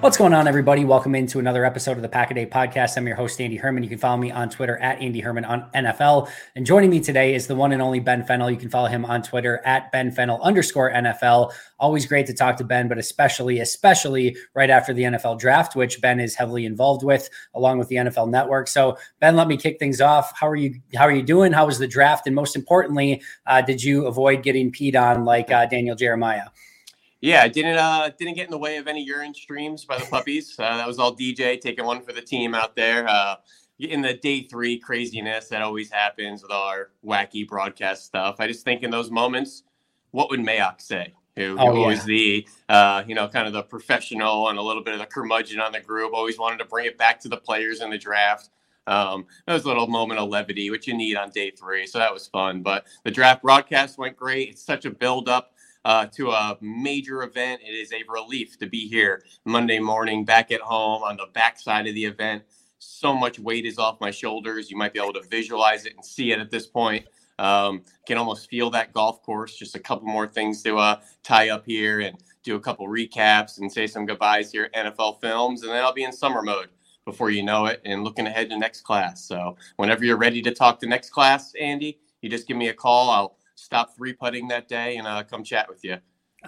What's going on, everybody? Welcome into another episode of the Pack a Day Podcast. I'm your host, Andy Herman. You can follow me on Twitter at Andy Herman on NFL. And joining me today is the one and only Ben Fennell. You can follow him on Twitter at Ben Fennell underscore NFL. Always great to talk to Ben, but especially, especially right after the NFL draft, which Ben is heavily involved with, along with the NFL Network. So, Ben, let me kick things off. How are you? How are you doing? How was the draft? And most importantly, uh, did you avoid getting peed on like uh, Daniel Jeremiah? Yeah, didn't uh didn't get in the way of any urine streams by the puppies. Uh, that was all DJ taking one for the team out there. Uh, in the day three craziness that always happens with our wacky broadcast stuff. I just think in those moments, what would Mayock say? Who, Oh, who yeah. was the uh, you know kind of the professional and a little bit of the curmudgeon on the group. Always wanted to bring it back to the players in the draft. Um, that was a little moment of levity, which you need on day three. So that was fun. But the draft broadcast went great. It's such a build up uh, to a major event. It is a relief to be here Monday morning, back at home on the backside of the event. So much weight is off my shoulders. You might be able to visualize it and see it at this point. Um, can almost feel that golf course. Just a couple more things to uh, tie up here and do a couple recaps and say some goodbyes here at NFL Films, and then I'll be in summer mode before you know it and looking ahead to next class. So whenever you're ready to talk to next class, Andy, you just give me a call. I'll stop three putting that day and uh, come chat with you.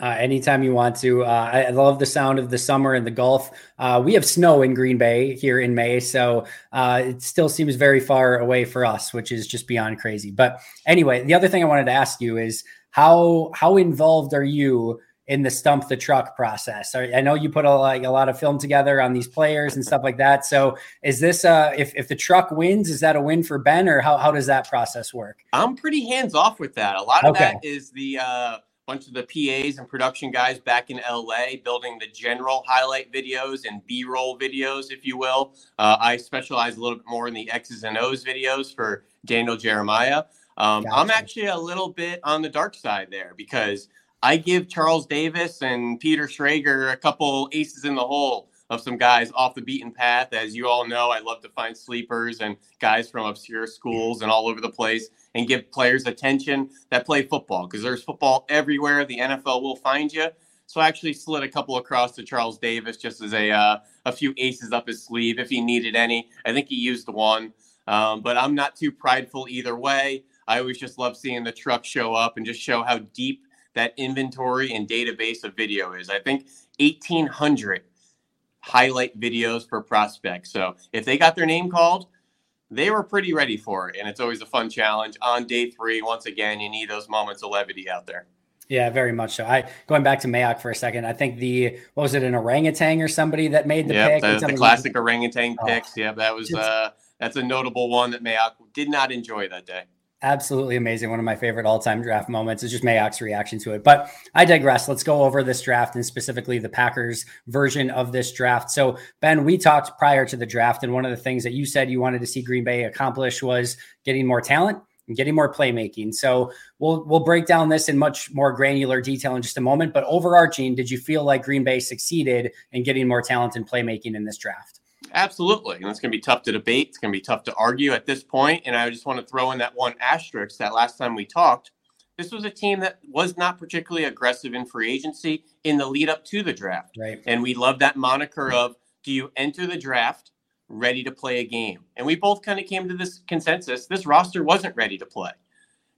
Uh, anytime you want to. Uh, I, love the sound of the summer and the Gulf. Uh, we have snow in Green Bay here in May, so uh, it still seems very far away for us, which is just beyond crazy. But anyway, the other thing I wanted to ask you is how how involved are you in the stump the truck process? I know you put a, like a lot of film together on these players and stuff like that. So is this uh, if if the truck wins, is that a win for Ben, or how how does that process work? I'm pretty hands off with that. A lot of Okay. that is the uh, bunch of the PAs and production guys back in LA building the general highlight videos and B roll videos, if you will. Uh, I specialize a little bit more in the X's and O's videos for Daniel Jeremiah. Um, I'm actually a little bit on the dark side there because I give Charles Davis and Peter Schrager a couple aces in the hole of some guys off the beaten path. As you all know, I love to find sleepers and guys from obscure schools and all over the place and give players attention that play football because there's football everywhere. The NFL will find you. So I actually slid a couple across to Charles Davis just as a uh, a few aces up his sleeve if he needed any. I think he used one, um, but I'm not too prideful either way. I always just love seeing the truck show up and just show how deep that inventory and database of video is. I think 1,800 highlight videos per prospect. So if they got their name called, they were pretty ready for it. And it's always a fun challenge on day three. Once again, you need those moments of levity out there. Yeah, very much so. I going back to Mayock for a second. I think the what was it an orangutan or somebody that made the yep, pick? The, the classic orangutan oh, picks. Yeah, that was uh that's a notable one that Mayock did not enjoy that day absolutely amazing. One of my favorite all-time draft moments is just Mayock's reaction to it. But I digress. Let's go over this draft and specifically the Packers version of this draft. So Ben, we talked prior to the draft, and one of the things that you said you wanted to see Green Bay accomplish was getting more talent and getting more playmaking. So we'll we'll break down this in much more granular detail in just a moment. But overarching, did you feel like Green Bay succeeded in getting more talent and playmaking in this draft? Absolutely. And it's going to be tough to debate. It's going to be tough to argue at this point. And I just want to throw in that one asterisk that last time we talked, this was a team that was not particularly aggressive in free agency in the lead up to the draft. Right. And we love that moniker of do you enter the draft ready to play a game? And we both kind of came to this consensus this roster wasn't ready to play.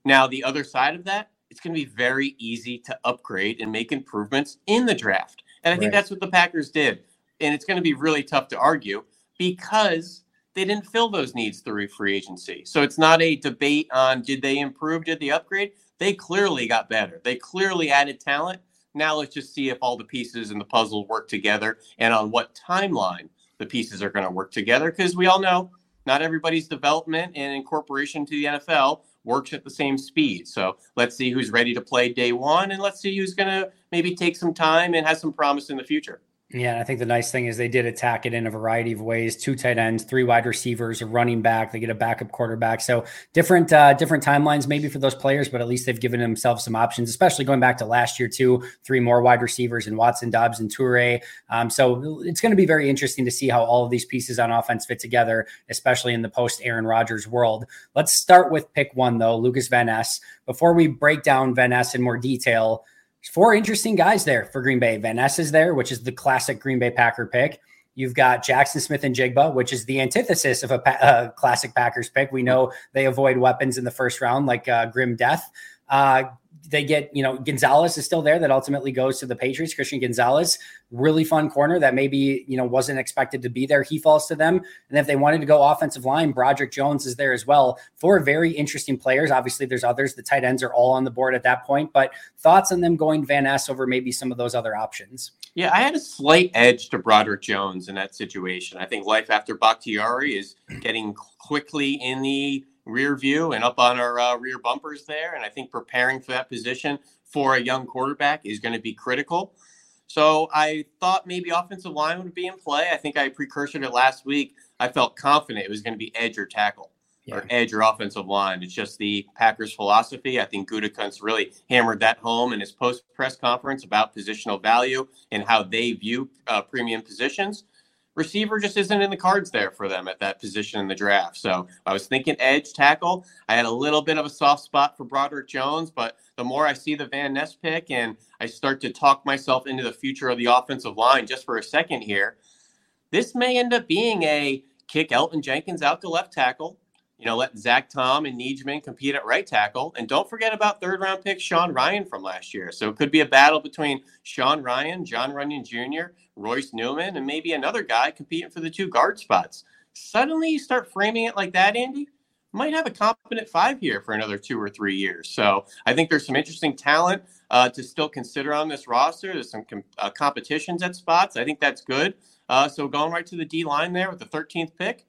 Now, the other side of that, it's going to be very easy to upgrade and make improvements in the draft. And I think right. that's what the Packers did and it's going to be really tough to argue because they didn't fill those needs through free agency. So it's not a debate on did they improve, did they upgrade? They clearly got better. They clearly added talent. Now let's just see if all the pieces in the puzzle work together and on what timeline the pieces are going to work together. Because we all know not everybody's development and incorporation to the NFL works at the same speed. So let's see who's ready to play day one and let's see who's going to maybe take some time and has some promise in the future. Yeah, I think the nice thing is they did attack it in a variety of ways: two tight ends, three wide receivers, a running back. They get a backup quarterback, so different uh, different timelines maybe for those players, but at least they've given themselves some options. Especially going back to last year too, three more wide receivers and Watson, Doubs, and Toure. Um, so it's going to be very interesting to see how all of these pieces on offense fit together, especially in the post Aaron Rodgers world. Let's start with pick one though, Lucas Van Ness. Before we break down Van Ness in more detail four interesting guys there for Green Bay. Van Ness is there, which is the classic Green Bay Packer pick. You've got Jaxon Smith-Njigba, which is the antithesis of a pa- uh, classic Packers pick. We know they avoid weapons in the first round, like uh, grim death. Uh, they get, you know, Gonzalez is still there that ultimately goes to the Patriots. Christian Gonzalez, really fun corner that maybe, you know, wasn't expected to be there. He falls to them. And if they wanted to go offensive line, Broderick Jones is there as well. Four very interesting players. Obviously, there's others. The tight ends are all on the board at that point. But thoughts on them going Van Ness over maybe some of those other options? Yeah, I had a slight edge to Broderick Jones in that situation. I think life after Bakhtiari is getting quickly in the rear view and up on our uh, rear bumpers there. And I think preparing for that position for a young quarterback is going to be critical. So I thought maybe offensive line would be in play. I think I precursored it last week. I felt confident it was going to be edge or tackle. Yeah. or edge or offensive line. It's just the Packers' philosophy. I think Gutekunst really hammered that home in his post press conference about positional value and how they view uh, premium positions receiver just isn't in the cards there for them at that position in the draft. So I was thinking edge tackle. I had a little bit of a soft spot for Broderick Jones, but the more I see the Van Ness pick and I start to talk myself into the future of the offensive line just for a second here, this may end up being a kick Elgton Jenkins out to left tackle. You know, let Zach Tom and Nijman compete at right tackle. And don't forget about third round pick Sean Rhyan from last year. So it could be a battle between Sean Rhyan, John Runyan Jr., Royce Newman, and maybe another guy competing for the two guard spots. Suddenly you start framing it like that, Andy. Might have a competent five here for another two or three years. So I think there's some interesting talent uh, to still consider on this roster. There's some com- uh, competitions at spots. I think that's good. Uh, so going right to the D line there with the 13th pick,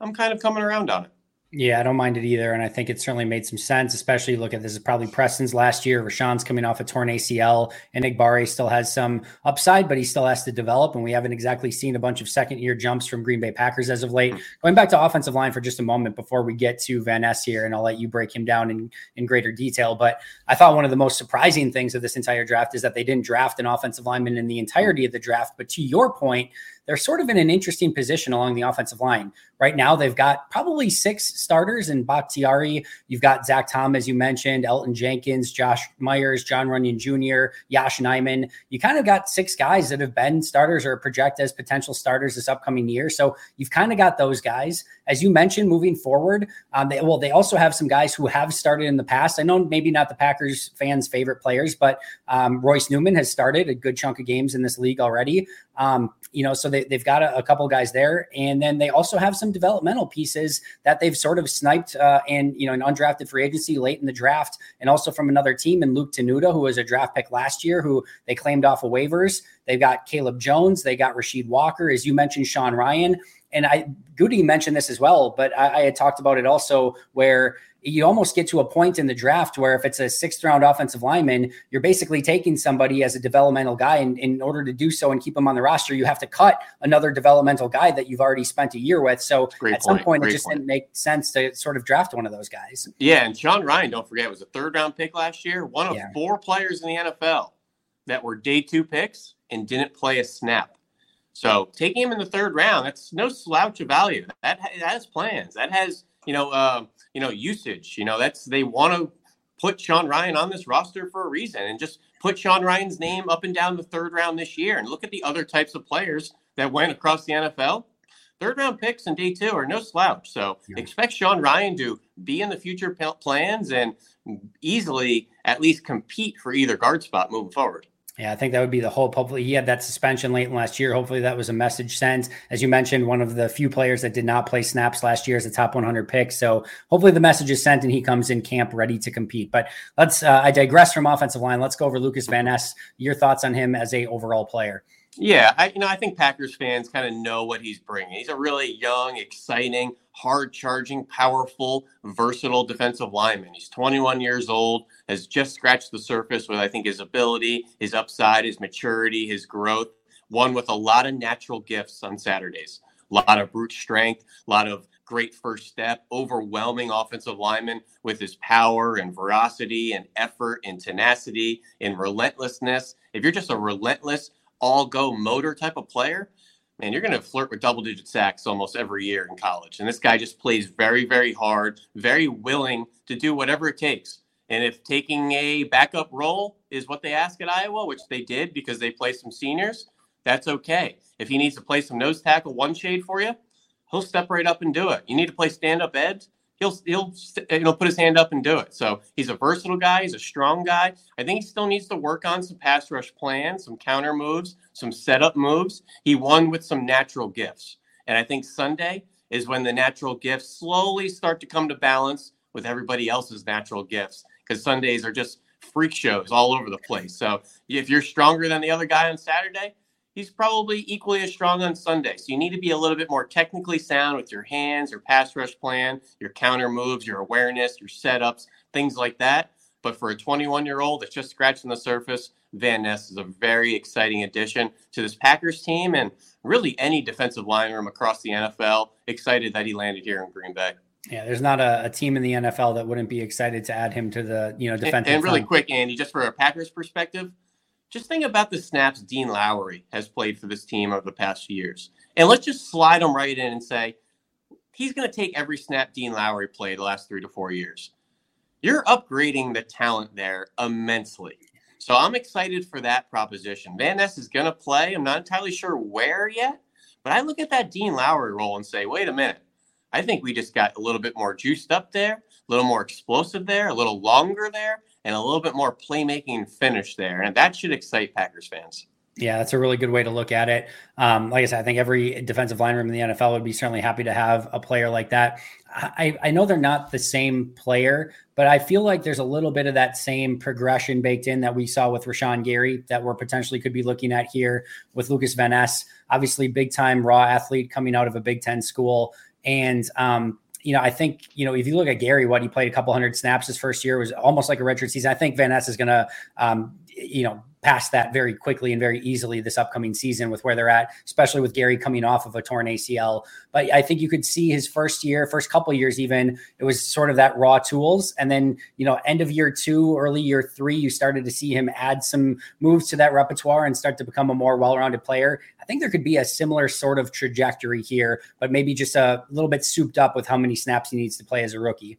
I'm kind of coming around on it. Yeah, I don't mind it either. And I think it certainly made some sense, especially look at this is probably Preston's last year. Rashan's coming off a torn ACL, and Enagbare still has some upside, but he still has to develop. And we haven't exactly seen a bunch of second year jumps from Green Bay Packers as of late. Hmm. Going back to offensive line for just a moment before we get to Van Ness here, and I'll let you break him down in, in greater detail. But I thought one of the most surprising things of this entire draft is that they didn't draft an offensive lineman in the entirety of the draft. But to your point, they're sort of in an interesting position along the offensive line. Right now, they've got probably six starters in Bakhtiari. You've got Zach Tom, as you mentioned, Elgton Jenkins, Josh Myers, John Runyan Jr., Yosh Nijman. You kind of got six guys that have been starters or project as potential starters this upcoming year. So you've kind of got those guys. As you mentioned, moving forward, um, they, well, they also have some guys who have started in the past. I know maybe not the Packers fans' favorite players, but um, Royce Newman has started a good chunk of games in this league already. Um, you know, so they, they've got a, a, couple guys there. And then they also have some developmental pieces that they've sort of sniped uh, and, you know, an undrafted free agency late in the draft and also from another team in Luke Tenuta, who was a draft pick last year, who they claimed off of waivers. They've got Caleb Jones. They got Rasheed Walker. As you mentioned, Sean Rhyan, And I, Goody mentioned this as well, but I, I had talked about it also where – you almost get to a point in the draft where if it's a sixth round offensive lineman, you're basically taking somebody as a developmental guy. And in order to do so and keep them on the roster, you have to cut another developmental guy that you've already spent a year with. So Great at point. some point, Great it just point. didn't make sense to sort of draft one of those guys. Yeah. And Sean Rhyan, don't forget, was a third round pick last year, one of yeah. four players in the NFL that were day two picks and didn't play a snap. So taking him in the third round, that's no slouch of value. That, that has plans. That has, you know, uh, you know, usage. You know, that's they want to put Sean Rhyan on this roster for a reason and just put Sean Rhyan's name up and down the third round this year. And look at the other types of players that went across the NFL. Third round picks in day two are no slouch. So yeah. expect Sean Rhyan to be in the future plans and easily at least compete for either guard spot moving forward. Yeah, I think that would be the hope. Hopefully, he had that suspension late in last year. Hopefully, that was a message sent. As you mentioned, one of the few players that did not play snaps last year as a top 100 pick. So hopefully, the message is sent and he comes in camp ready to compete. But let's. Uh, I digress from offensive line. Let's go over Lucas Van Ness. Your thoughts on him as a overall player? Yeah, I, you know, I think Packers fans kind of know what he's bringing. He's a really young, exciting, hard charging, powerful, versatile defensive lineman. He's 21 years old, has just scratched the surface with, I think, his ability, his upside, his maturity, his growth. One with a lot of natural gifts on Saturdays, a lot of brute strength, a lot of great first step, overwhelming offensive lineman with his power and veracity and effort and tenacity and relentlessness. If you're just a relentless, all go motor type of player, man, you're going to flirt with double digit sacks almost every year in college. And this guy just plays very, very hard, very willing to do whatever it takes. And if taking a backup role is what they ask at Iowa, which they did because they play some seniors, that's okay. If he needs to play some nose tackle one shade for you, he'll step right up and do it. You need to play stand up edge, he'll he'll you know put his hand up and do it. So he's a versatile guy. He's a strong guy. I think he still needs to work on some pass rush plans, some counter moves, some setup moves. He won with some natural gifts, and I think Sunday is when the natural gifts slowly start to come to balance with everybody else's natural gifts because Sundays are just freak shows all over the place. So if you're stronger than the other guy on Saturday, he's probably equally as strong on Sunday. So you need to be a little bit more technically sound with your hands, your pass rush plan, your counter moves, your awareness, your setups, things like that. But for a 21 year old that's just scratching the surface, Van Ness is a very exciting addition to this Packers team and really any defensive line room across the NFL. Excited that he landed here in Green Bay. Yeah, there's not a, a, team in the NFL that wouldn't be excited to add him to the you know defensive. And, and really quick, Andy, just for a Packers perspective, just think about the snaps Dean Lowry has played for this team over the past few years. And let's just slide him right in and say he's going to take every snap Dean Lowry played the last three to four years. You're upgrading the talent there immensely. So I'm excited for that proposition. Van Ness is going to play. I'm not entirely sure where yet, but I look at that Dean Lowry role and say, wait a minute. I think we just got a little bit more juiced up there, a little more explosive there, a little longer there and a little bit more playmaking finish there. And that should excite Packers fans. Yeah, that's a really good way to look at it. Um, like I said, I think every defensive line room in the NFL would be certainly happy to have a player like that. I, I know they're not the same player, but I feel like there's a little bit of that same progression baked in that we saw with Rashan Gary that we're potentially could be looking at here with Lucas Van Ness. Obviously, big time raw athlete coming out of a Big Ten school. And um, you know, I think, you know, if you look at Gary, what he played a couple hundred snaps his first year was almost like a redshirt season. I think Van Ness is going to, um, you know, past that very quickly and very easily this upcoming season with where they're at, especially with Gary coming off of a torn ACL. But I think you could see his first year, first couple years, even it was sort of that raw tools. And then, you know, end of year two, early year three, you started to see him add some moves to that repertoire and start to become a more well rounded player. I think there could be a similar sort of trajectory here, but maybe just a little bit souped up with how many snaps he needs to play as a rookie.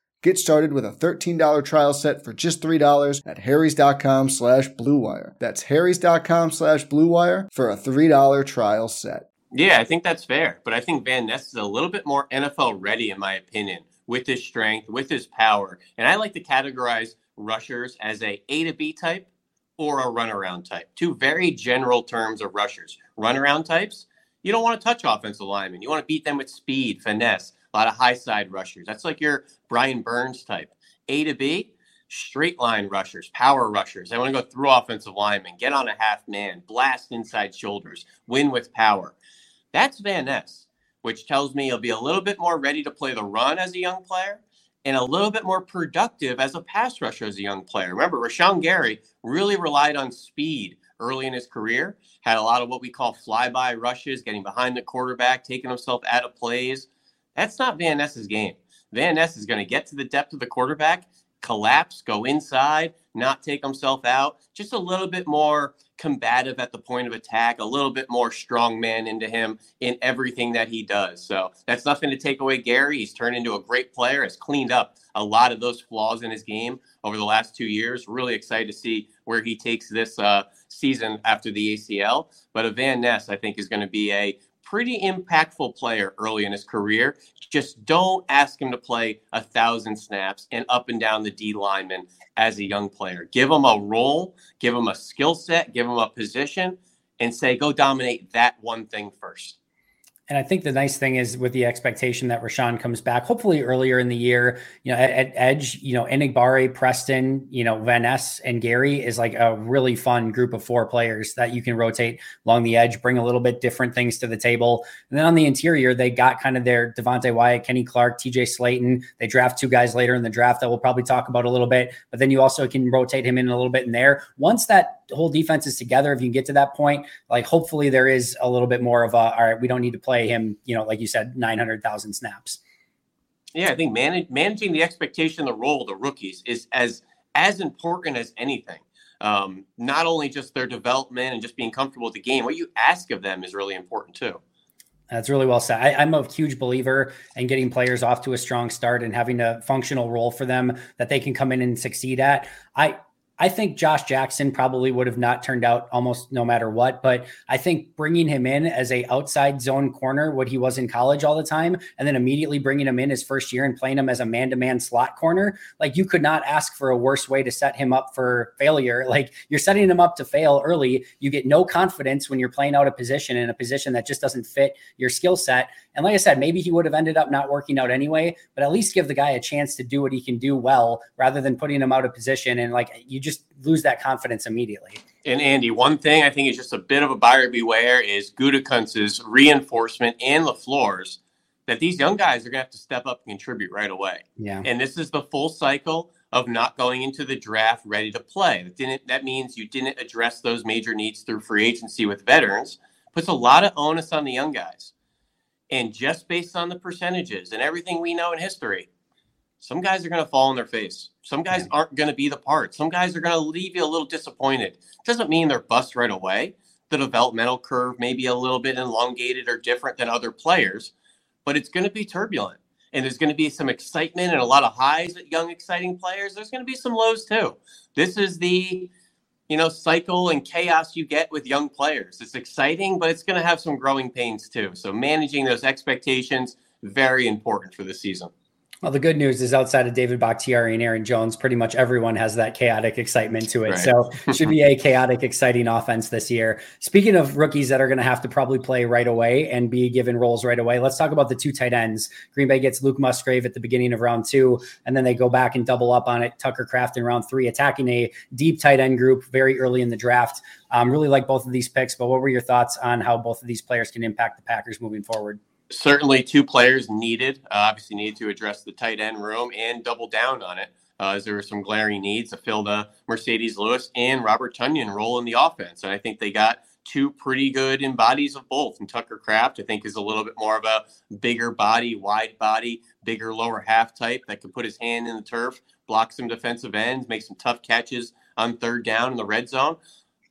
Get started with a $13 trial set for just $3 at harrys.com slash bluewire. That's harrys.com slash bluewire for a $3 trial set. Yeah, I think that's fair. But I think Van Ness is a little bit more NFL ready, in my opinion, with his strength, with his power. And I like to categorize rushers as a A to B type or a runaround type. Two very general terms of rushers. Runaround types, you don't want to touch offensive linemen. You want to beat them with speed, finesse, a lot of high side rushers. That's like your Brian Burns type. A to B, straight line rushers, power rushers. They want to go through offensive linemen, get on a half man, blast inside shoulders, win with power. That's Van Ness, which tells me he'll be a little bit more ready to play the run as a young player and a little bit more productive as a pass rusher as a young player. Remember, Rashan Gary really relied on speed early in his career, had a lot of what we call flyby rushes, getting behind the quarterback, taking himself out of plays. That's not Van Ness's game. Van Ness is going to get to the depth of the quarterback, collapse, go inside, not take himself out, just a little bit more combative at the point of attack, a little bit more strong man into him in everything that he does. So that's nothing to take away Gary. He's turned into a great player, has cleaned up a lot of those flaws in his game over the last two years. Really excited to see where he takes this uh, season after the ACL. But a Van Ness, I think, is going to be a pretty impactful player early in his career. Just don't ask him to play a thousand snaps and up and down the D lineman as a young player. Give him a role, give him a skill set, give him a position, and say, go dominate that one thing first. And I think the nice thing is with the expectation that Rashan comes back, hopefully earlier in the year, you know, at, at Edge, you know, Enagbare, Preston, you know, Van Ness and Gary is like a really fun group of four players that you can rotate along the edge, bring a little bit different things to the table. And then on the interior, they got kind of their Devonte Wyatt, Kenny Clark, TJ Slaton. They draft two guys later in the draft that we'll probably talk about a little bit, but then you also can rotate him in a little bit in there. Once that whole defense is together, if you can get to that point, like hopefully there is a little bit more of a, all right, we don't need to play play him, you know, like you said, 900,000 snaps. Yeah, I think manage, managing the expectation, the role of the rookies is as as important as anything. um, not only just their development and just being comfortable with the game, what you ask of them is really important too. That's really well said. I, am a huge believer in getting players off to a strong start and having a functional role for them that they can come in and succeed at. I I think Josh Jackson probably would have not turned out almost no matter what, but I think bringing him in as a outside zone corner, what he was in college all the time, and then immediately bringing him in his first year and playing him as a man-to-man slot corner, like you could not ask for a worse way to set him up for failure. Like you're setting him up to fail early. You get no confidence when you're playing out a position in a position that just doesn't fit your skill set. And like I said, maybe he would have ended up not working out anyway, but at least give the guy a chance to do what he can do well rather than putting him out of position and like you just lose that confidence immediately. And Andy, one thing I think is just a bit of a buyer beware is Gutekunst's reinforcement and LaFleur's that these young guys are going to have to step up and contribute right away. Yeah. And this is the full cycle of not going into the draft ready to play. That didn't that means you didn't address those major needs through free agency with veterans. Puts a lot of onus on the young guys. And just based on the percentages and everything we know in history, some guys are going to fall on their face. Some guys aren't going to be the part. Some guys are going to leave you a little disappointed. Doesn't mean they're bust right away. The developmental curve may be a little bit elongated or different than other players, but it's going to be turbulent. And there's going to be some excitement and a lot of highs at young, exciting players. There's going to be some lows too. This is the you know, cycle and chaos you get with young players. It's exciting, but it's going to have some growing pains too. So managing those expectations very important for the season. Well, the good news is outside of David Bakhtiari and Aaron Jones, pretty much everyone has that chaotic excitement to it. Right. So it should be a chaotic, exciting offense this year. Speaking of rookies that are going to have to probably play right away and be given roles right away, let's talk about the two tight ends. Green Bay gets Luke Musgrave at the beginning of round two, and then they go back and double up on it. Tucker Kraft in round three, attacking a deep tight end group very early in the draft. Um, really like both of these picks, but what were your thoughts on how both of these players can impact the Packers moving forward? Certainly two players needed. Uh, obviously, needed to address the tight end room and double down on it. Uh, as there were some glaring needs to fill the Marcedes Lewis and Robert Tonyan role in the offense. And I think they got two pretty good embodies of both. And Tucker Kraft, I think, is a little bit more of a bigger body, wide body, bigger lower half type that can put his hand in the turf, block some defensive ends, make some tough catches on third down in the red zone.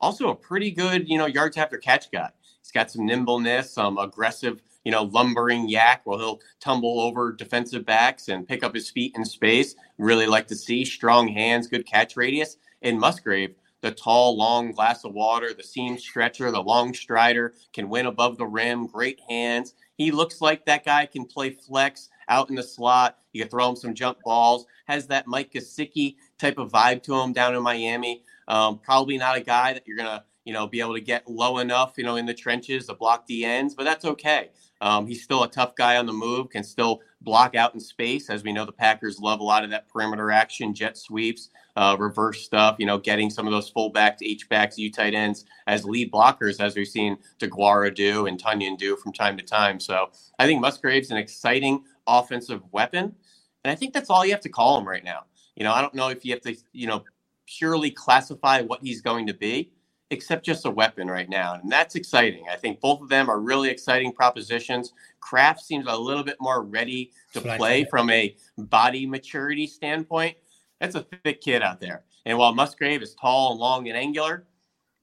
Also, a pretty good, you know, yards after catch guy. He's got some nimbleness, some aggressive you know, lumbering YAC Well, he'll tumble over defensive backs and pick up his feet in space. Really like to see strong hands, good catch radius. In Musgrave, the tall, long glass of water, the seam stretcher, the long strider, can win above the rim, great hands. He looks like that guy can play flex out in the slot. You can throw him some jump balls. Has that Mike Gesicki type of vibe to him down in Miami. Um, probably not a guy that you're gonna, you know, be able to get low enough, you know, in the trenches to block the ends, but that's okay. Um, he's still a tough guy on the move, can still block out in space. As we know, the Packers love a lot of that perimeter action, jet sweeps, uh, reverse stuff, you know, getting some of those fullbacks, H-backs, U tight ends as lead blockers, as we've seen DeGuara do and Tonyan do from time to time. So I think Musgrave's an exciting offensive weapon. And I think that's all you have to call him right now. You know, I don't know if you have to, you know, purely classify what he's going to be except just a weapon right now. And that's exciting. I think both of them are really exciting propositions. Kraft seems a little bit more ready to play from a body maturity standpoint. That's a thick kid out there. And while Musgrave is tall and long and angular,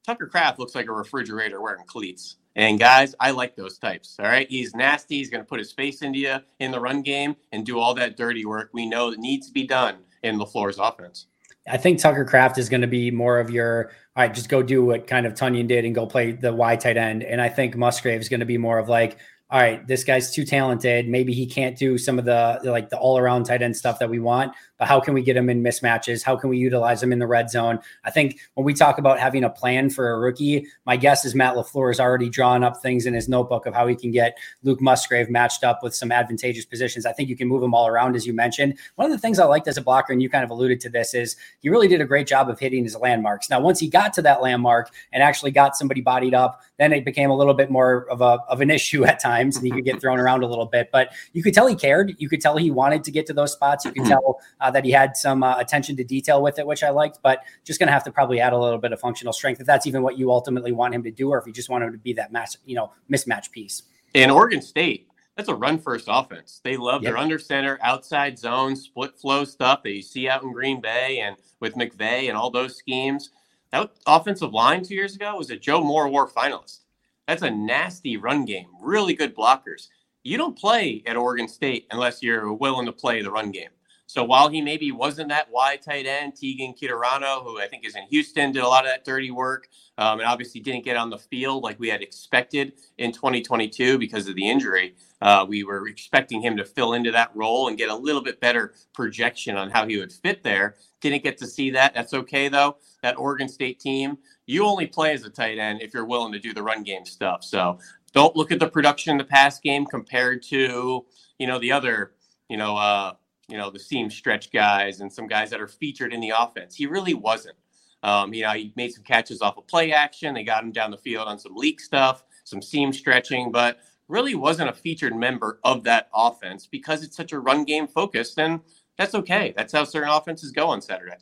Tucker Kraft looks like a refrigerator wearing cleats. And guys, I like those types. All right. He's nasty. He's going to put his face into you in the run game and do all that dirty work we know that needs to be done in the LaFleur's offense. I think Tucker Kraft is going to be more of your all right, just go do what kind of Tonyan did and go play the wide tight end. And I think Musgrave is going to be more of like, all right, this guy's too talented. Maybe he can't do some of the like the all around tight end stuff that we want, but how can we get him in mismatches? How can we utilize him in the red zone? I think when we talk about having a plan for a rookie, my guess is Matt LaFleur has already drawn up things in his notebook of how he can get Luke Musgrave matched up with some advantageous positions. I think you can move him all around, as you mentioned. One of the things I liked as a blocker, and you kind of alluded to this, is he really did a great job of hitting his landmarks. Now, once he got to that landmark and actually got somebody bodied up, then it became a little bit more of a of an issue at times, and he could get thrown around a little bit. But you could tell he cared. You could tell he wanted to get to those spots. You could mm-hmm. tell uh, uh, that he had some uh, attention to detail with it, which I liked. But just going to have to probably add a little bit of functional strength if that's even what you ultimately want him to do, or if you just want him to be that mass, you know, mismatch piece. In Oregon State, that's a run first offense. They love yep. their under center, outside zone, split flow stuff that you see out in Green Bay and with McVay and all those schemes. That offensive line two years ago was a Joe Moore Award finalist. That's a nasty run game, really good blockers. You don't play at Oregon State unless you're willing to play the run game. So while he maybe wasn't that wide tight end, Teagan Quitoriano, who I think is in Houston, did a lot of that dirty work, um, and obviously didn't get on the field like we had expected in 2022 because of the injury. Uh, we were expecting him to fill into that role and get a little bit better projection on how he would fit there. Didn't get to see that. That's okay though. That Oregon State team, you only play as a tight end if you're willing to do the run game stuff. So don't look at the production in the pass game compared to you know the other you know. Uh, you know, the seam stretch guys and some guys that are featured in the offense. He really wasn't. Um, you know, he made some catches off of play action. They got him down the field on some leak stuff, some seam stretching, but really wasn't a featured member of that offense because it's such a run game focused. And that's okay. That's how certain offenses go on Saturday.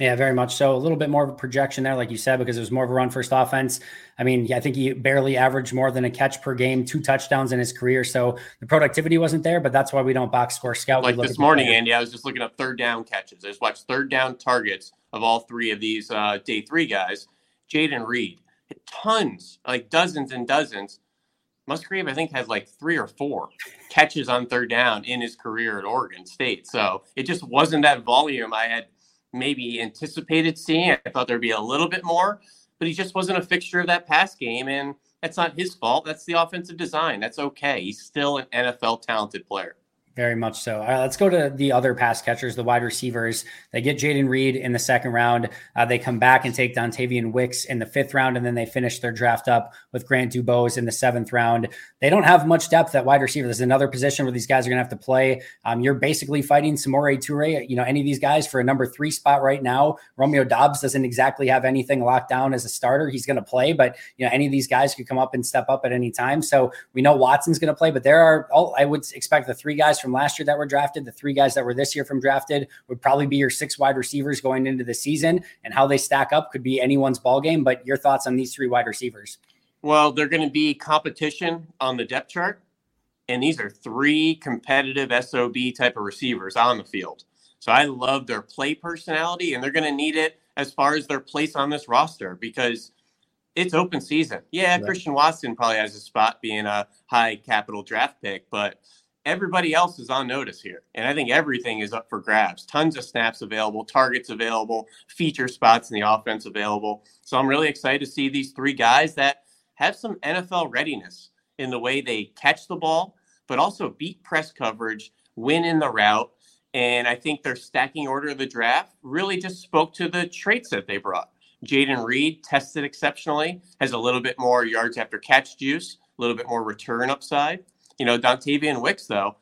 Yeah, very much so. A little bit more of a projection there, like you said, because it was more of a run first offense. I mean, I think he barely averaged more than a catch per game, two touchdowns in his career. So the productivity wasn't there, but that's why we don't box score scout. Like this morning, Andy, I was just looking up third down catches. I just watched third down targets of all three of these uh, day three guys. Jayden Reed, tons, like dozens and dozens. Musgrave, I think, has like three or four catches on third down in his career at Oregon State. So it just wasn't that volume I had – maybe anticipated seeing. I thought there'd be a little bit more, but he just wasn't a fixture of that pass game. And that's not his fault. That's the offensive design. That's okay. He's still an NFL talented player. Very much so. Uh, let's go to the other pass catchers, the wide receivers. They get Jayden Reed in the second round. Uh, they come back and take Dontayvion Wicks in the fifth round, and then they finish their draft up with Grant Dubose in the seventh round. They don't have much depth at wide receiver. There's another position where these guys are going to have to play. Um, you're basically fighting Samori Toure, you know, any of these guys for a number three spot right now. Romeo Doubs doesn't exactly have anything locked down as a starter. He's going to play, but you know, any of these guys could come up and step up at any time. So we know Watson's going to play, but there are all I would expect the three guys from last year that were drafted, the three guys that were this year from drafted would probably be your six wide receivers going into the season. And how they stack up could be anyone's ball game. But your thoughts on these three wide receivers? Well, they're going to be competition on the depth chart. And these are three competitive SOB type of receivers on the field. So I love their play personality, and they're going to need it as far as their place on this roster because it's open season. Yeah, right. Christian Watson probably has a spot being a high capital draft pick, but everybody else is on notice here. And I think everything is up for grabs. Tons of snaps available, targets available, feature spots in the offense available. So I'm really excited to see these three guys that have some NFL readiness in the way they catch the ball, but also beat press coverage, win in the route. And I think their stacking order of the draft really just spoke to the traits that they brought. Jayden Reed tested exceptionally, has a little bit more yards after catch juice, a little bit more return upside. You know, Dontayvion Wicks, though,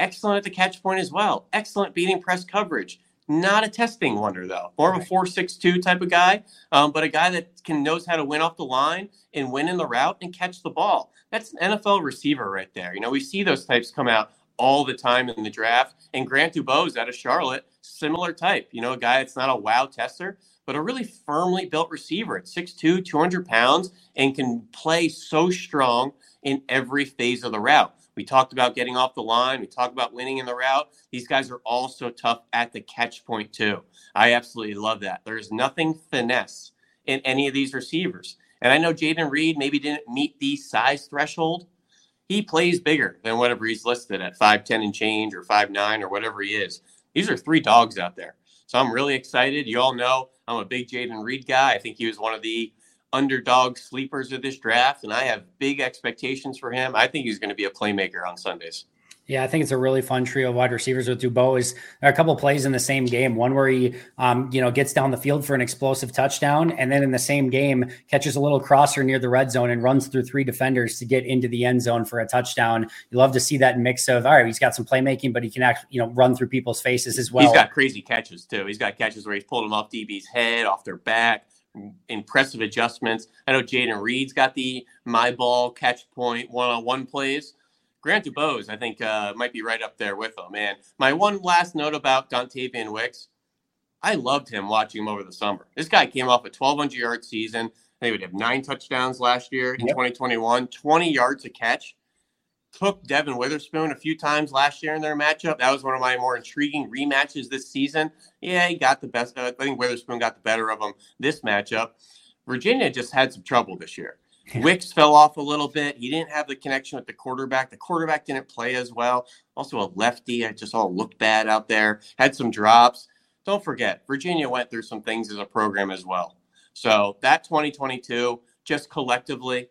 excellent at the catch point as well. Excellent beating press coverage. Not a testing wonder, though. More of a 4-6-2 type of guy, um, but a guy that can knows how to win off the line and win in the route and catch the ball. That's an NFL receiver right there. You know, we see those types come out all the time in the draft. And Grant Dubose out of Charlotte, similar type. You know, a guy that's not a wow tester, but a really firmly built receiver at 6'2, 200 pounds, and can play so strong in every phase of the route. We talked about getting off the line. We talked about winning in the route. These guys are also tough at the catch point, too. I absolutely love that. There's nothing finesse in any of these receivers. And I know Jayden Reed maybe didn't meet the size threshold. He plays bigger than whatever he's listed at 5'10 and change or 5'9 or whatever he is. These are three dogs out there. So I'm really excited. You all know I'm a big Jayden Reed guy. I think he was one of the underdog sleepers of this draft, and I have big expectations for him. I think he's going to be a playmaker on Sundays. Yeah, I think it's a really fun trio of wide receivers with Dubose. There are a couple plays in the same game. One where he, um, you know, gets down the field for an explosive touchdown, and then in the same game catches a little crosser near the red zone and runs through three defenders to get into the end zone for a touchdown. You love to see that mix of all right, he's got some playmaking, but he can actually, you know, run through people's faces as well. He's got crazy catches too. He's got catches where he's pulled them off DB's head, off their back impressive adjustments. I know Jayden Reed's got the my ball catch point one on one plays. Grant Dubose, I think, uh, might be right up there with him. And my one last note about Dontayvion Wicks, I loved him watching him over the summer. This guy came off a 1,200 yard season. They would have nine touchdowns last year in yep. 2021, 20 yards a catch. Took Devon Witherspoon a few times last year in their matchup. That was one of my more intriguing rematches this season. Yeah, he got the best. Uh, I think Witherspoon got the better of him this matchup. Virginia just had some trouble this year. Wicks fell off a little bit. He didn't have the connection with the quarterback. The quarterback didn't play as well. Also, a lefty. It just all looked bad out there. Had some drops. Don't forget, Virginia went through some things as a program as well. So that 2022, just collectively,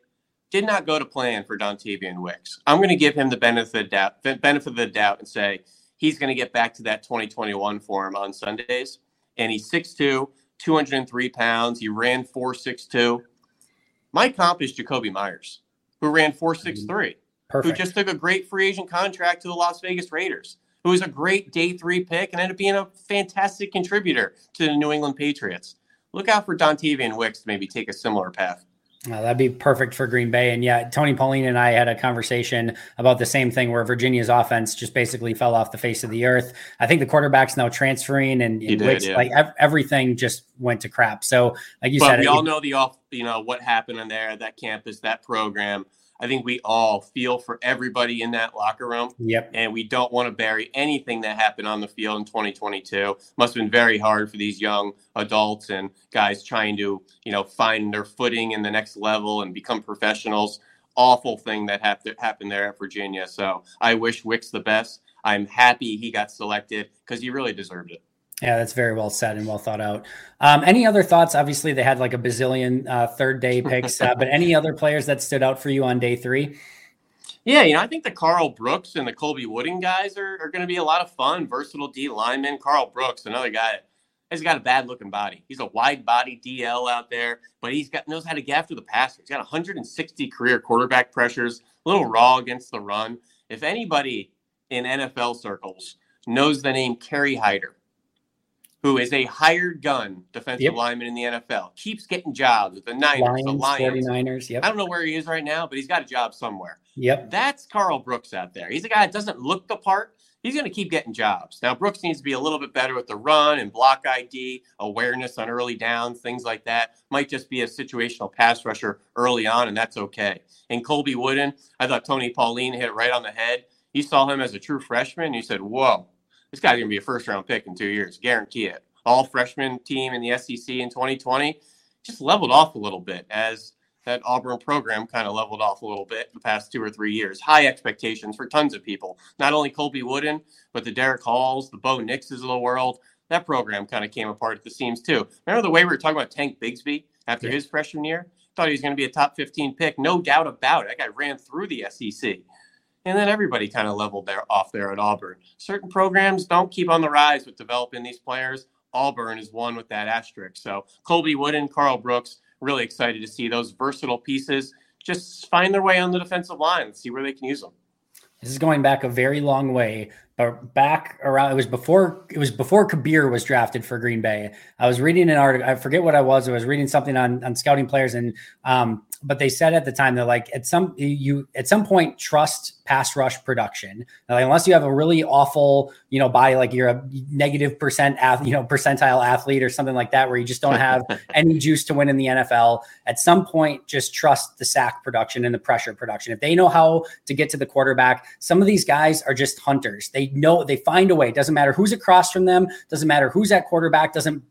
did not go to plan for Dontayvion Wicks. I'm going to give him the benefit of the doubt, benefit of the doubt, and say he's going to get back to that 2021 form on Sundays. And he's 6'2", 203 pounds. He ran 4.62. My comp is Jakobi Meyers, who ran 4.63, mm-hmm. Perfect. who just took a great free agent contract to the Las Vegas Raiders, who was a great day three pick and ended up being a fantastic contributor to the New England Patriots. Look out for Dontayvion Wicks to maybe take a similar path. Uh, that'd be perfect for Green Bay. And yeah, Tony Pauline and I had a conversation about the same thing where Virginia's offense just basically fell off the face of the earth. I think the quarterback's now transferring and, and did, yeah. like ev- everything just went to crap. So like you but said, we it, all know the off, you know, what happened in there, that campus, that program. I think we all feel for everybody in that locker room. Yep. And we don't want to bury anything that happened on the field in 2022. Must have been very hard for these young adults and guys trying to, you know, find their footing in the next level and become professionals. Awful thing that happened there at Virginia. So I wish Wicks the best. I'm happy he got selected because he really deserved it. Yeah, that's very well said and well thought out. Um, any other thoughts? Obviously, they had like a bazillion uh, third day picks, uh, but any other players that stood out for you on day three? Yeah, you know, I think the Carl Brooks and the Colby Wooden guys are, are going to be a lot of fun. Versatile D lineman. Carl Brooks, another guy he's got a bad looking body. He's a wide body DL out there, but he's got knows how to get after the passer. He's got 160 career quarterback pressures, a little raw against the run. If anybody in NFL circles knows the name Kerry Hyder, who is a hired gun defensive yep. lineman in the NFL, keeps getting jobs with the Niners, Lions, the Lions. 49ers, yep. I don't know where he is right now, but he's got a job somewhere. Yep. That's Carl Brooks out there. He's a guy that doesn't look the part. He's going to keep getting jobs. Now, Brooks needs to be a little bit better with the run and block ID, awareness on early downs, things like that. Might just be a situational pass rusher early on, and that's okay. And Colby Wooden, I thought Tony Pauline hit it right on the head. You saw him as a true freshman, and you said, whoa, this guy's going to be a first round pick in two years. Guarantee it. All freshman team in the SEC in 2020 just leveled off a little bit as that Auburn program kind of leveled off a little bit the past two or three years. High expectations for tons of people, not only Colby Wooden, but the Derrick Halls, the Bo Nixes of the world. That program kind of came apart at the seams too. Remember the way we were talking about Tank Bigsby after yeah. his freshman year? Thought he was going to be a top 15 pick, no doubt about it. That guy ran through the SEC and then everybody kind of leveled there off there at Auburn. Certain programs don't keep on the rise with developing these players. Auburn is one with that asterisk. So Colby Wooden, Carl Brooks, really excited to see those versatile pieces just find their way on the defensive line, and see where they can use them. This is going back a very long way, back around it was before it was before Kabeer was drafted for Green Bay. I was reading an article. I forget what I was. I was reading something on on scouting players, and um, but they said at the time they're like at some you at some point trust pass rush production like, unless you have a really awful you know by like you're a negative percent you know percentile athlete or something like that where you just don't have any juice to win in the NFL at some point just trust the sack production and the pressure production if they know how to get to the quarterback some of these guys are just hunters they know they find a way it doesn't matter who's across from them doesn't matter who's at quarterback doesn't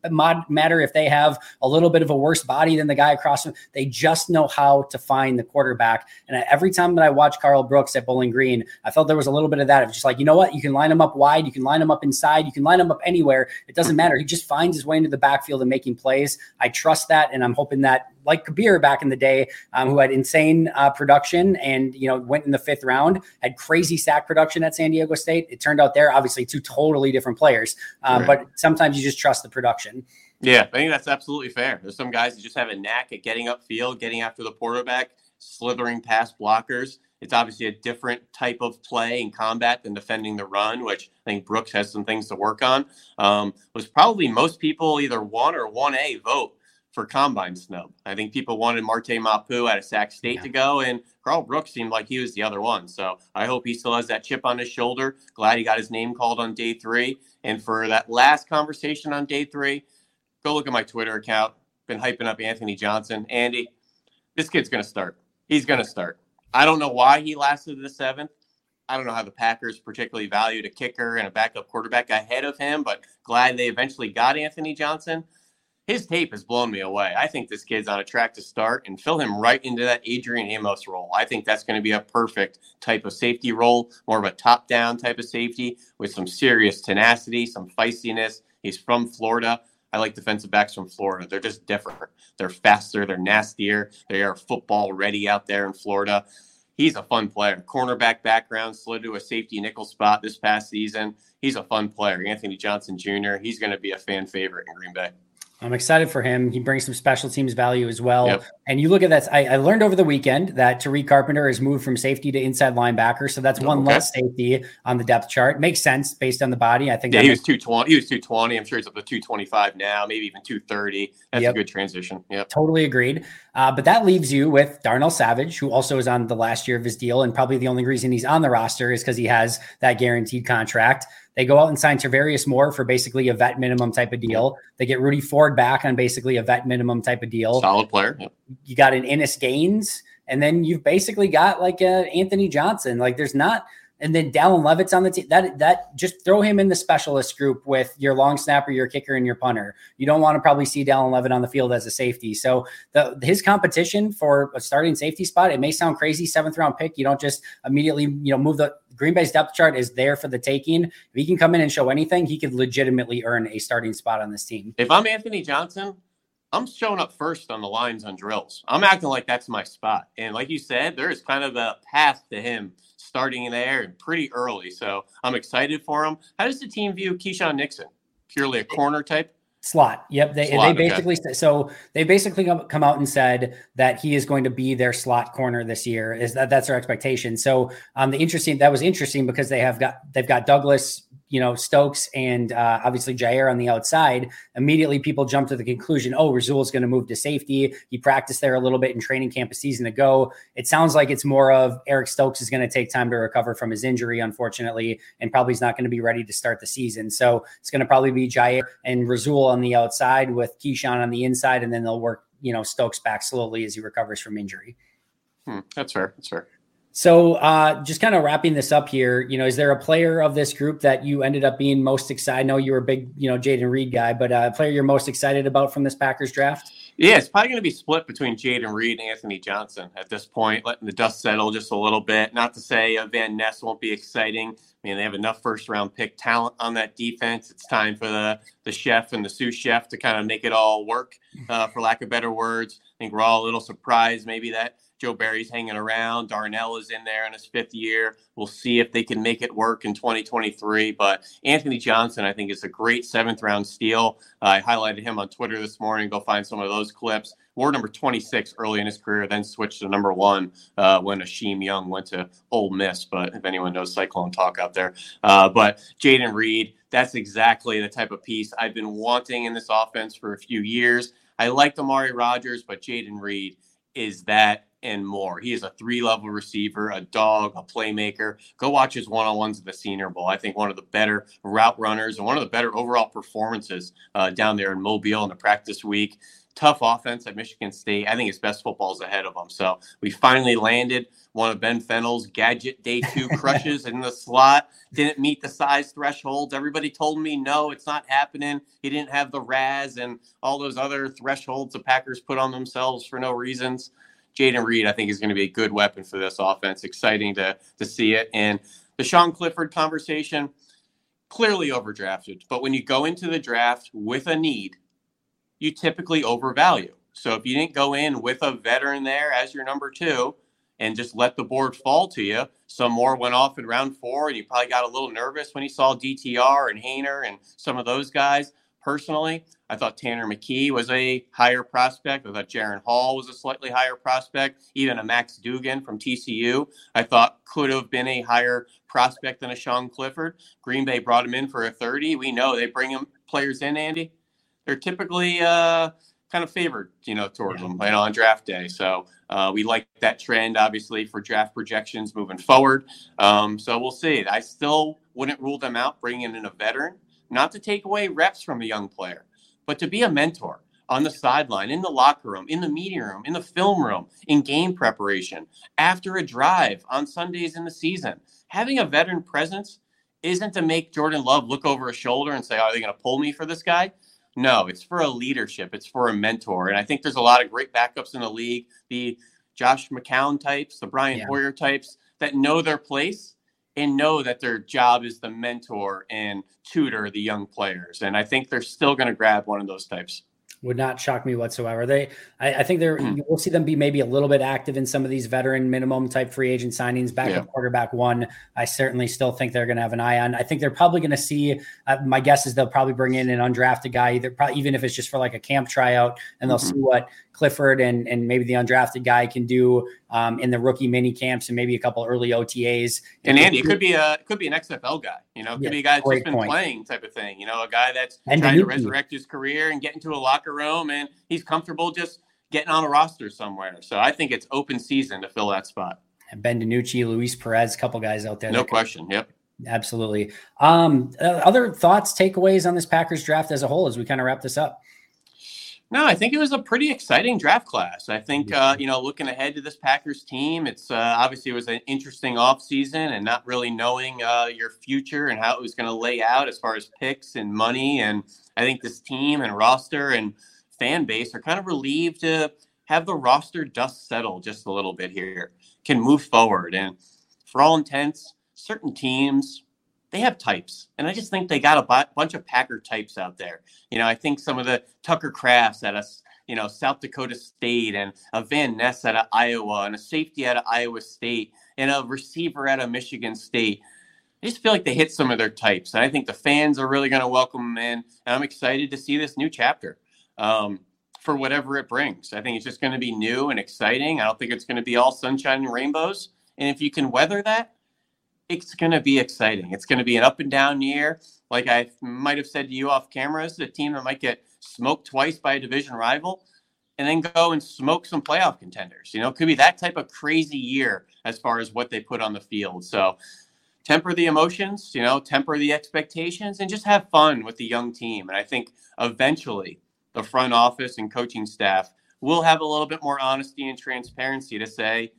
matter if they have a little bit of a worse body than the guy across from them they just know how to find the quarterback. And every time that I watch Carl Brooks at Bowling Green, I felt there was a little bit of that of just like, you know what? You can line him up wide, you can line him up inside, you can line him up anywhere. It doesn't matter. He just finds his way into the backfield and making plays. I trust that. And I'm hoping that, like Kabeer back in the day, um, who had insane uh, production and, you know, went in the fifth round, had crazy sack production at San Diego State. It turned out they're obviously two totally different players. Um, right. But sometimes you just trust the production. Yeah, I think that's absolutely fair. There's some guys that just have a knack at getting upfield, getting after the quarterback, slithering past blockers. It's obviously a different type of play in combat than defending the run, which I think Brooks has some things to work on. Um, was probably most people either one or one A vote for combine snub. I think people wanted Marte Mapu out of Sac State yeah. to go, and Carl Brooks seemed like he was the other one. So I hope he still has that chip on his shoulder. Glad he got his name called on day three. And for that last conversation on day three, Go look at my Twitter account. Been hyping up Anthony Johnson. Andy, this kid's going to start. He's going to start. I don't know why he lasted the seventh. I don't know how the Packers particularly valued a kicker and a backup quarterback ahead of him, but glad they eventually got Anthony Johnson. His tape has blown me away. I think this kid's on a track to start and fill him right into that Adrian Amos role. I think that's going to be a perfect type of safety role, more of a top down type of safety with some serious tenacity, some feistiness. He's from Florida. I like defensive backs from Florida. They're just different. They're faster, they're nastier, they are football ready out there in Florida he's a fun player. Cornerback background, slid to a safety nickel spot this past season. He's a fun player. Anthony Johnson Jr., he's going to be a fan favorite in Green Bay. I'm excited for him. He brings some special teams value as well. Yep. And you look at that. I, I, learned over the weekend that Tariq Carpenter has moved from safety to inside linebacker. So that's one okay. less safety on the depth chart. Makes sense based on the body. I think. Yeah, he was 220. He was 220. I'm sure he's up to 225 now, maybe even 230. That's yep. a good transition. Yeah. Totally agreed. Uh, but that leaves you with Darnell Savage, who also is on the last year of his deal. And probably the only reason he's on the roster is because he has that guaranteed contract. They go out and sign Tarvarius Moore for basically a vet minimum type of deal. They get Rudy Ford back on basically a vet minimum type of deal. Solid player. You got an Innis Gaines, and then you've basically got like a Anthony Johnson. Like there's not and then Dallin Leavitt's on the team. That that just throw him in the specialist group with your long snapper, your kicker, and your punter. You don't want to probably see Dallin Leavitt on the field as a safety. So the his competition for a starting safety spot, it may sound crazy, seventh round pick. You don't just immediately you know move the Green Bay's depth chart is there for the taking. If he can come in and show anything, he could legitimately earn a starting spot on this team. If I'm Anthony Johnson, I'm showing up first on the lines on drills. I'm acting like that's my spot. And like you said, there is kind of a path to him starting there and pretty early. So I'm excited for him. How does the team view Keisean Nixon? Purely a corner type? Slot. Yep. They, slot, they basically okay. so they basically come out and said that he is going to be their slot corner this year. Is that that's their expectation? So um, the interesting that was interesting because they have got they've got Douglas you know, Stokes and uh, obviously Jaire on the outside, immediately people jump to the conclusion, oh, Rasul is going to move to safety. He practiced there a little bit in training camp a season ago. It sounds like it's more of Eric Stokes is going to take time to recover from his injury, unfortunately, and probably is not going to be ready to start the season. So it's going to probably be Jaire and Rasul on the outside with Keisean on the inside, and then they'll work, you know, Stokes back slowly as he recovers from injury. Hmm, that's fair. That's fair. So, uh, just kind of wrapping this up here, you know, is there a player of this group that you ended up being most excited? I know you were a big, you know, Jayden Reed guy, but uh, a player you're most excited about from this Packers draft? Yeah, it's probably going to be split between Jayden Reed and Anthony Johnson at this point, letting the dust settle just a little bit. Not to say uh, Van Ness won't be exciting. I mean, they have enough first round pick talent on that defense. It's time for the the chef and the sous chef to kind of make it all work, uh, for lack of better words. I think we're all a little surprised maybe that Joe Barry's hanging around. Darnell is in there in his fifth year. We'll see if they can make it work in 2023. But Anthony Johnson, I think, is a great seventh round steal. Uh, I highlighted him on Twitter this morning. Go find some of those clips. Wore number 26 early in his career, then switched to number one uh, when Akeem Young went to Ole Miss. But if anyone knows Cyclone talk out there, uh, but Jayden Reed, that's exactly the type of piece I've been wanting in this offense for a few years. I liked Amari Rogers, but Jayden Reed is that and more. He is a three level receiver, a dog, a playmaker. Go watch his one on ones at the Senior Bowl. I think one of the better route runners and one of the better overall performances uh, down there in Mobile in the practice week. Tough offense at Michigan State. I think his best football is ahead of him. So we finally landed one of Ben Fennell's gadget day two crushes in the slot. Didn't meet the size thresholds. Everybody told me no, it's not happening. He didn't have the RAS and all those other thresholds the Packers put on themselves for no reasons. Jayden Reed, I think, is going to be a good weapon for this offense. Exciting to to see it. And the Sean Clifford conversation, clearly overdrafted. But when you go into the draft with a need, you typically overvalue. So if you didn't go in with a veteran there as your number two and just let the board fall to you, some more went off in round four, and you probably got a little nervous when you saw DTR and Haener and some of those guys personally. I thought Tanner McKee was a higher prospect. I thought Jaren Hall was a slightly higher prospect. Even a Max Duggan from TCU, I thought could have been a higher prospect than a Sean Clifford. Green Bay brought him in for a 30. We know they bring him players in, Andy. They're typically uh, kind of favored, you know, towards them you know, on draft day. So uh, we like that trend, obviously, for draft projections moving forward. Um, so we'll see. I still wouldn't rule them out bringing in a veteran not to take away reps from a young player, but to be a mentor. on the sideline, in the locker room, in the meeting room, in the film room, in game preparation, after a drive on Sundays in the season. Having a veteran presence isn't to make Jordan Love look over his shoulder and say, oh, Are they going to pull me for this guy? No, it's for a leadership, it's for a mentor. And I think there's a lot of great backups in the league. The Josh McCown types, the Brian yeah. Hoyer types that know their place and know that their job is the mentor and tutor the young players. And I think they're still going to grab one of those types would not shock me whatsoever. They, I, I think they're, mm. we'll see them be maybe a little bit active in some of these veteran minimum type free agent signings. Backup yeah. quarterback one, I certainly still think they're going to have an eye on. I think they're probably going to see. Uh, my guess is they'll probably bring in an undrafted guy, either probably, even if it's just for like a camp tryout, and they'll mm-hmm. see what Clifford and and maybe the undrafted guy can do um, in the rookie mini camps and maybe a couple early OTAs. And Andy, it could be a could be an XFL guy. You know, it could yeah, be a guy that's just been point. playing type of thing. You know, a guy that's and trying to resurrect his career and get into a locker room and he's comfortable just getting on a roster somewhere. So I think it's open season to fill that spot. And Ben DiNucci, Luis Perez, a couple guys out there. No question. Could, yep. Absolutely. Um, uh, other thoughts, takeaways on this Packers draft as a whole as we kind of wrap this up? No, I think it was a pretty exciting draft class. I think, uh, you know, looking ahead to this Packers team, it's uh, obviously it was an interesting offseason and not really knowing uh, your future and how it was going to lay out as far as picks and money. And I think this team and roster and fan base are kind of relieved to have the roster dust settle just a little bit here, can move forward. And for all intents, certain teams, they have types, and I just think they got a b- bunch of Packer types out there. You know, I think some of the Tucker Krafts at us, you know, South Dakota State, and a Van Ness out of Iowa, and a safety out of Iowa State, and a receiver out of Michigan State. I just feel like they hit some of their types, and I think the fans are really going to welcome them in. And I'm excited to see this new chapter um, for whatever it brings. I think it's just going to be new and exciting. I don't think it's going to be all sunshine and rainbows. And if you can weather that, it's going to be exciting. It's going to be an up and down year. Like I might have said to you off camera, this is a team that might get smoked twice by a division rival and then go and smoke some playoff contenders. You know, it could be that type of crazy year as far as what they put on the field. So temper the emotions, you know, temper the expectations and just have fun with the young team. And I think eventually the front office and coaching staff will have a little bit more honesty and transparency to say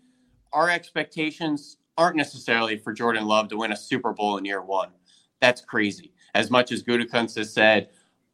our expectations aren't necessarily for Jordan Love to win a Super Bowl in year one. That's crazy. As much as Gutekunst has said,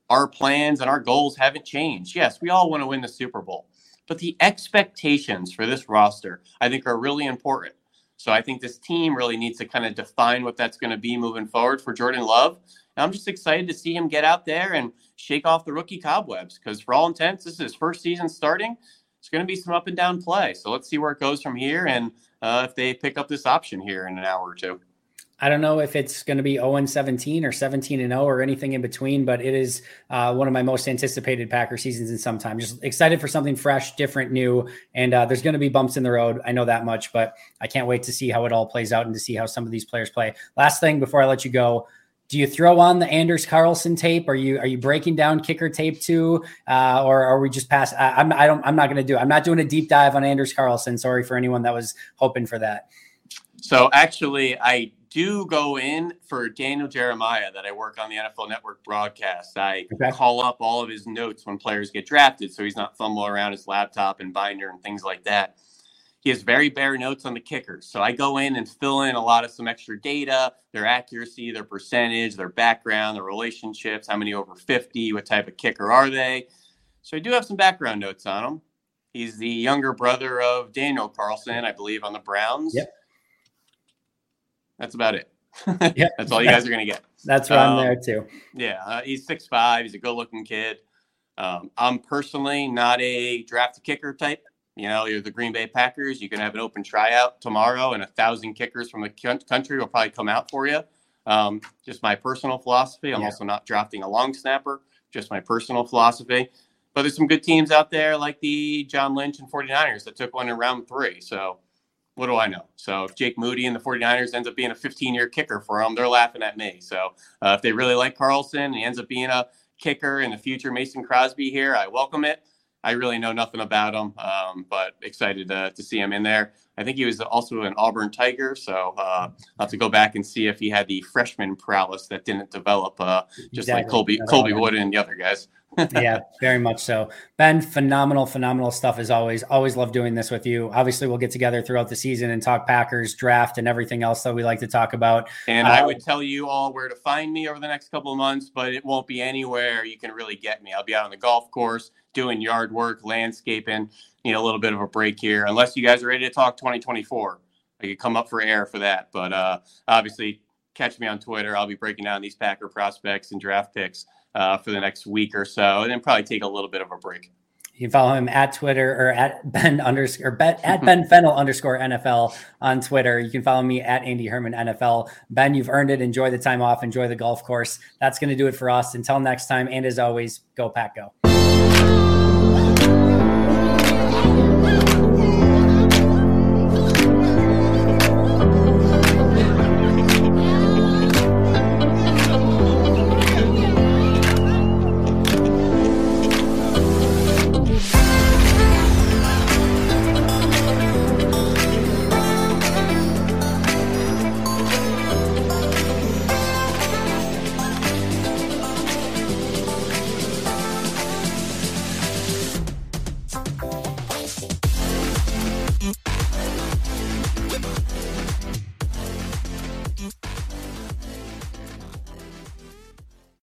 our plans and our goals haven't changed. Yes, we all want to win the Super Bowl, but the expectations for this roster, I think, are really important. So I think this team really needs to kind of define what that's going to be moving forward for Jordan Love. And I'm just excited to see him get out there and shake off the rookie cobwebs because, for all intents, this is his first season starting. It's going to be some up and down play. So let's see where it goes from here. And uh, if they pick up this option here in an hour or two. I don't know if it's going to be 0 and 17 or 17 and 0 or anything in between, but it is uh, one of my most anticipated Packer seasons in some time. Just excited for something fresh, different, new. And uh, there's going to be bumps in the road. I know that much, but I can't wait to see how it all plays out and to see how some of these players play. Last thing before I let you go. Do you throw on the Anders Carlson tape? Are you are you breaking down kicker tape too, uh, or are we just pass? I, I'm I don't I'm not going to do. I'm not doing a deep dive on Anders Carlson. Sorry for anyone that was hoping for that. So actually, I do go in for Daniel Jeremiah that I work on the NFL Network broadcast. I okay. call up all of his notes when players get drafted, so he's not fumbling around his laptop and binder and things like that. He has very bare notes on the kickers. So I go in and fill in a lot of some extra data, their accuracy, their percentage, their background, their relationships, how many over 50, what type of kicker are they. So I do have some background notes on him. He's the younger brother of Daniel Carlson, I believe, on the Browns. Yep. That's about it. yep. That's all you guys are going to get. That's right um, there too. Yeah, uh, he's six five. He's a good looking kid. Um, I'm personally not a draft kicker type. You know, you're the Green Bay Packers. You can have an open tryout tomorrow, and a thousand kickers from the country will probably come out for you. Um, just my personal philosophy. I'm yeah. also not drafting a long snapper. Just my personal philosophy. But there's some good teams out there like the John Lynch and 49ers that took one in round three. So what do I know? So if Jake Moody and the 49ers ends up being a 15 year kicker for them, they're laughing at me. So uh, if they really like Carlson and he ends up being a kicker in the future, Mason Crosby here, I welcome it. I really know nothing about him, um, but excited to, to see him in there. I think he was also an Auburn Tiger, so uh, I'll have to go back and see if he had the freshman prowess that didn't develop, uh, just exactly. like Colby Colby Wooden the other guys. yeah, very much so. Ben, phenomenal, phenomenal stuff as always. Always love doing this with you. Obviously, we'll get together throughout the season and talk Packers draft and everything else that we like to talk about. And uh, I would tell you all where to find me over the next couple of months, but it won't be anywhere you can really get me. I'll be out on the golf course doing yard work, landscaping. Need a little bit of a break here, unless you guys are ready to talk 2024. I could come up for air for that, but uh, obviously catch me on Twitter. I'll be breaking down these Packer prospects and draft picks uh, for the next week or so, and then probably take a little bit of a break. You can follow him at Twitter or at Ben underscore bet at Ben Fennell underscore NFL on Twitter. You can follow me at Andy Herman NFL. Ben, you've earned it. Enjoy the time off. Enjoy the golf course. That's going to do it for us. Until next time, and as always, go Pack Go.